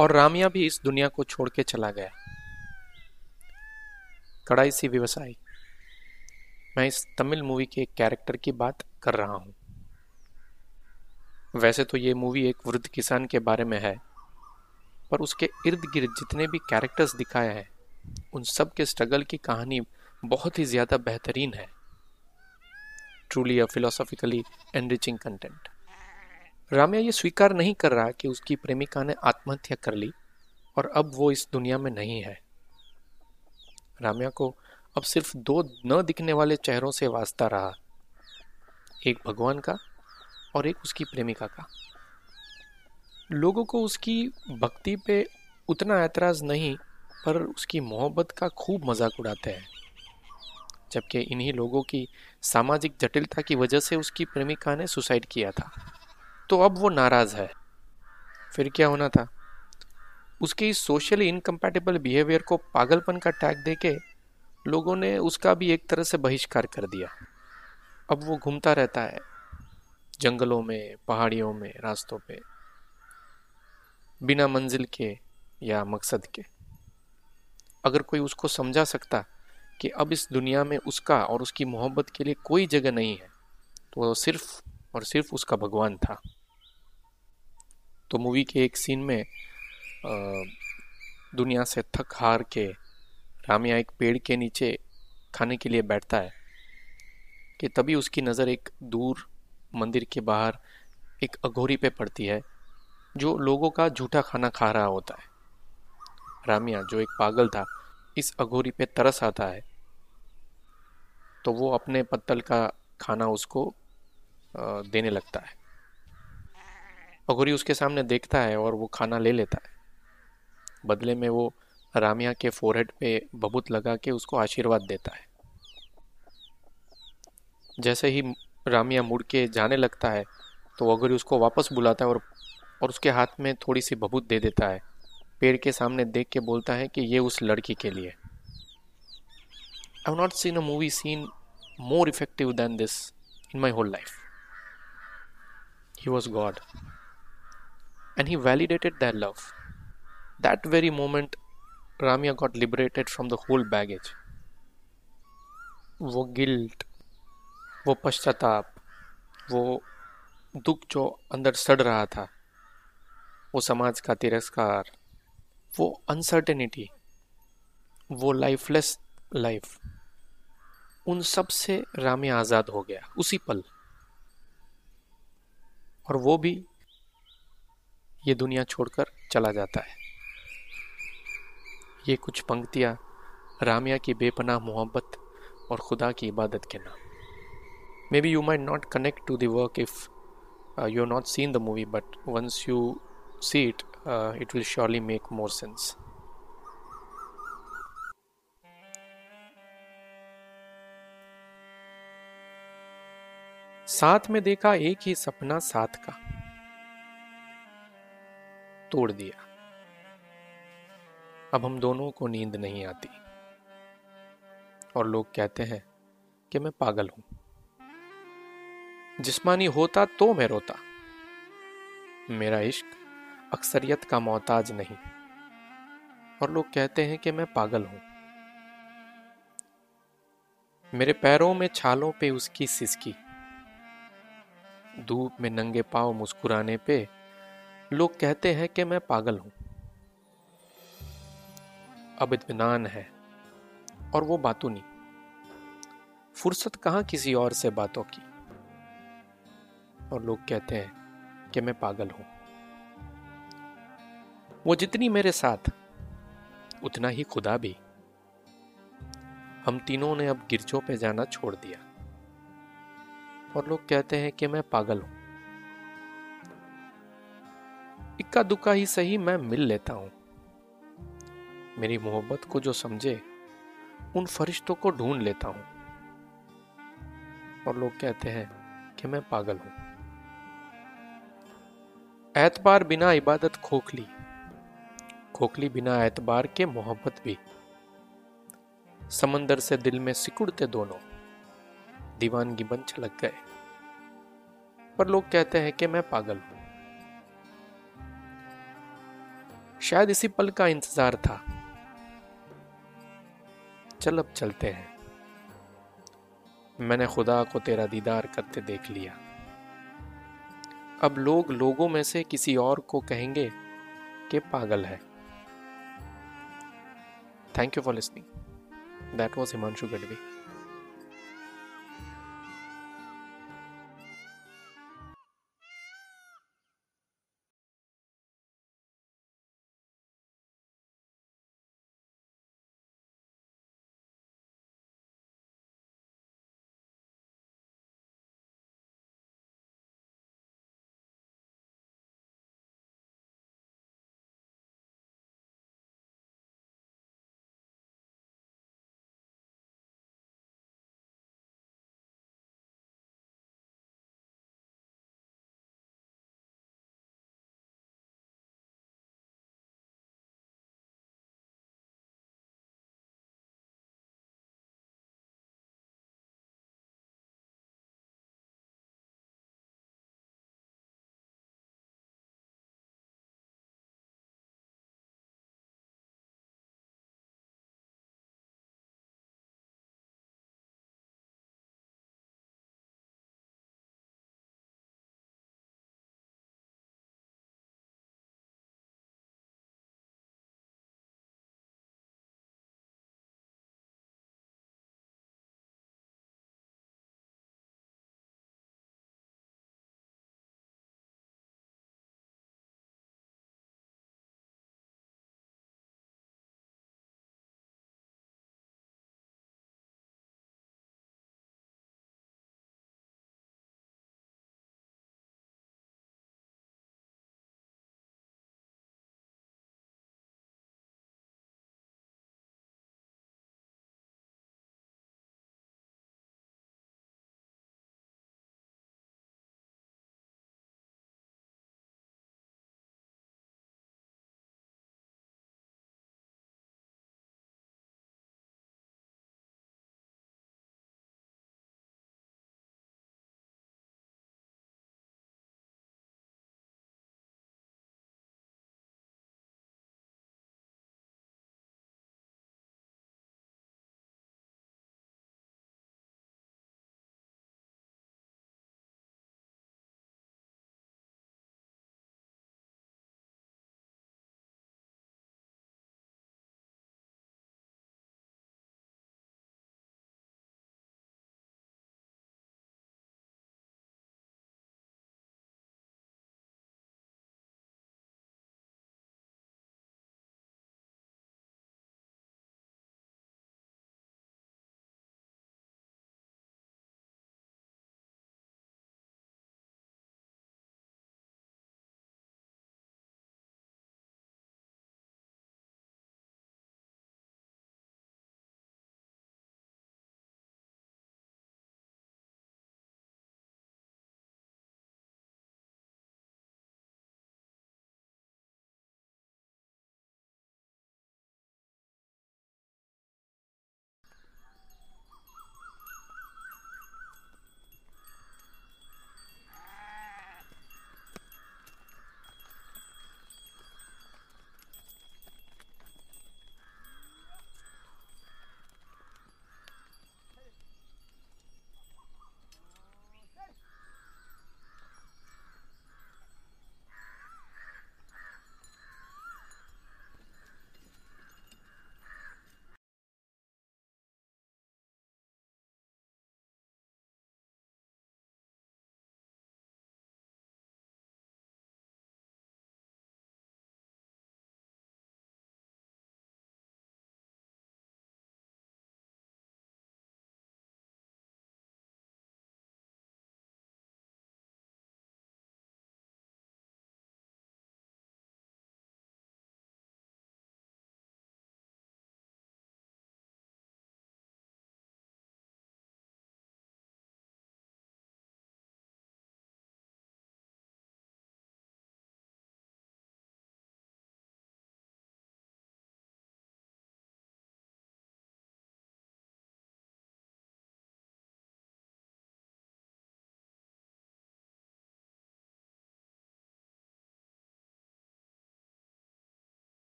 और रामिया भी इस दुनिया को छोड़ के चला गया। कड़ाई सी व्यवसाय। मैं इस तमिल मूवी के कैरेक्टर की बात कर रहा हूँ। वैसे तो ये मूवी एक वृद्ध किसान के बारे में है, पर उसके इर्द गिर्द जितने भी कैरेक्टर्स दिखाए हैं, उन सब के स्ट्रगल की कहानी बहुत ही ज़्यादा बेहतरीन है। Truly a philosophically enriching content Ramiya ये स्वीकार नहीं कर रहा कि उसकी प्रेमिका ने आत्महत्या कर ली और अब वो इस दुनिया में नहीं है। राम्या को अब सिर्फ़ दो न दिखने वाले चेहरों से वास्ता रहा। एक भगवान का और एक उसकी प्रेमिका का। लोगों को उसकी भक्ति पे उतना ऐतराज नहीं, पर उसकी मोहब्बत का खूब मज़ाक उड़ाते हैं। जबकि इन्हीं लोगों की सामाजिक जटिलता की वजह से उसकी प्रेमिका ने सुसाइड किया था। तो अब वो नाराज़ है। फिर क्या होना था? उसके इस सोशली इनकम्पैटिबल बिहेवियर को पागलपन का टैग देके लोगों ने उसका भी एक तरह से बहिष्कार कर दिया। अब वो घूमता रहता है, जंगलों में, पहाड़ियों में, रास्तों पे, बिना मंजिल के या मकसद के। अगर कोई उसको समझा सकता कि अब इस दुनिया में उसका और उसकी मोहब्बत के लिए कोई जगह नहीं है तो वो सिर्फ़ और सिर्फ़ उसका भगवान था। तो मूवी के एक सीन में दुनिया से थक हार के रामिया एक पेड़ के नीचे खाने के लिए बैठता है कि तभी उसकी नज़र एक दूर मंदिर के बाहर एक अघोरी पे पड़ती है, जो लोगों का झूठा खाना खा रहा होता है। रामिया, जो एक पागल था, इस अघोरी पे तरस आता है। तो वो अपने पत्तल का खाना उसको देने लगता है। अघोरी उसके सामने देखता है और वो खाना ले लेता है। बदले में वो रामिया के फोरहेड पे बबूत लगा के उसको आशीर्वाद देता है। जैसे ही रामिया मुड़ के जाने लगता है तो अघोरी उसको वापस बुलाता है और और उसके हाथ में थोड़ी सी बबूत दे देता है। पेड़ के सामने देख के बोलता है कि ये उस लड़की के लिए। I not seen a movie scene more effective than this in my whole life he was God and he validated that love that very moment Ramiya got liberated from the whole baggage वो guilt वो पश्चाताप वो दुख जो अंदर सड़ रहा था वो समाज का तिरस्कार वो अनसर्टेनिटी वो लाइफलेस लाइफ उन सबसे रामी आज़ाद हो गया, उसी पल। और वो भी ये दुनिया छोड़कर चला जाता है। ये कुछ पंक्तियाँ रामिया की बेपनाह मोहब्बत और खुदा की इबादत के नाम। Maybe you might not connect to the work if you not seen the movie but once you see it it will surely make more sense. साथ में देखा एक ही सपना साथ का। तोड़ दिया। अब हम दोनों को नींद नहीं आती। और लोग कहते हैं कि मैं पागल हूँ। जिस्मानी होता तो मैं रोता। मेरा इश्क अक्सरियत का मोहताज नहीं। और लोग कहते हैं कि मैं पागल हूँ। मेरे पैरों में छालों पे उसकी सिसकी। धूप में नंगे पाव मुस्कुराने पे लोग कहते हैं कि मैं पागल हूँ। अब इतमान है, और वो बातों नहीं। फुर्सत कहाँ किसी और से बातों की? और लोग कहते हैं कि मैं पागल हूँ। वो जितनी मेरे साथ, उतना ही खुदा भी। हम तीनों ने अब गिरजों पे जाना छोड़ दिया। और लोग कहते हैं कि मैं पागल हूँ। इक्का दुक्का ही सही मैं मिल लेता हूँ। मेरी मोहब्बत को जो समझे, उन फरिश्तों को ढूंढ लेता हूँ। और लोग कहते हैं कि मैं पागल हूँ। एतबार बिना इबादत खोखली खोखली बिना एतबार के मोहब्बत भी। समंदर से दिल में सिकुड़ते दोनों, दीवानगी बन छलक गए। पर लोग कहते हैं कि मैं पागल हूँ। शायद इसी पल का इंतज़ार था। चल अब चलते हैं। मैंने खुदा को तेरा दीदार करते देख लिया। अब लोग लोगों में से किसी और को कहेंगे कि पागल है। Thank you for listening that was Himanshu Gadhvi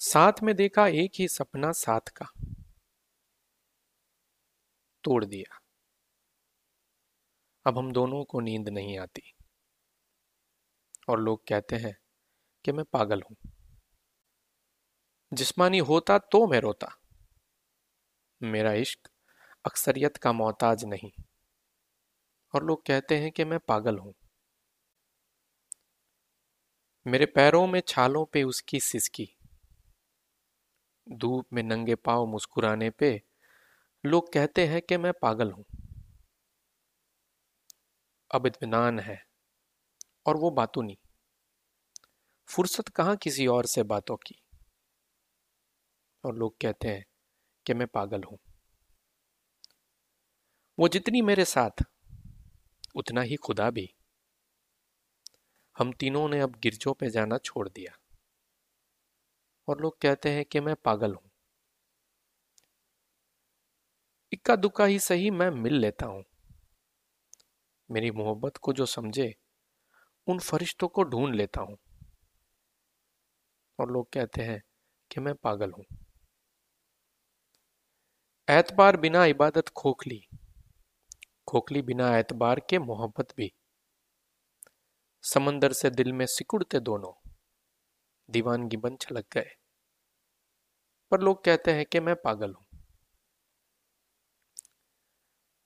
साथ में देखा, एक ही सपना साथ का। तोड़ दिया। अब हम दोनों को नींद नहीं आती। और लोग कहते हैं कि मैं पागल हूँ। जिस्मानी होता तो मैं रोता। मेरा इश्क अक्सरियत का मोहताज नहीं। और लोग कहते हैं कि मैं पागल हूँ। मेरे पैरों में छालों पे उसकी सिसकी। धूप में नंगे पाव मुस्कुराने पे लोग कहते हैं कि मैं पागल हूँ। अब इतमान है, और वो बातों नहीं। फुर्सत कहाँ किसी और से बातों की? और लोग कहते हैं कि मैं पागल हूँ। वो जितनी मेरे साथ, उतना ही खुदा भी। हम तीनों ने अब गिरजों पे जाना छोड़ दिया। और लोग कहते हैं कि मैं पागल हूँ। इक्का दुक्का ही सही मैं मिल लेता हूँ। मेरी मोहब्बत को जो समझे, उन फरिश्तों को ढूंढ लेता हूँ। और लोग कहते हैं कि मैं पागल हूँ। एतबार बिना इबादत खोखली खोखली बिना एतबार के मोहब्बत भी। समंदर से दिल में सिकुड़ते दोनों, दीवानगी बन छलक गए। पर लोग कहते हैं कि मैं पागल हूँ।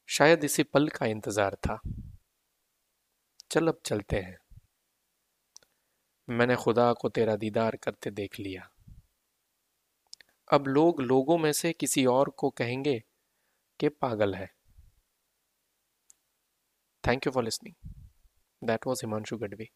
शायद इसी पल का इंतज़ार था। चल अब चलते हैं। मैंने खुदा को तेरा दीदार करते देख लिया। अब लोग लोगों में से किसी और को कहेंगे कि पागल है। Thank you for listening that was Himanshu Gadhvi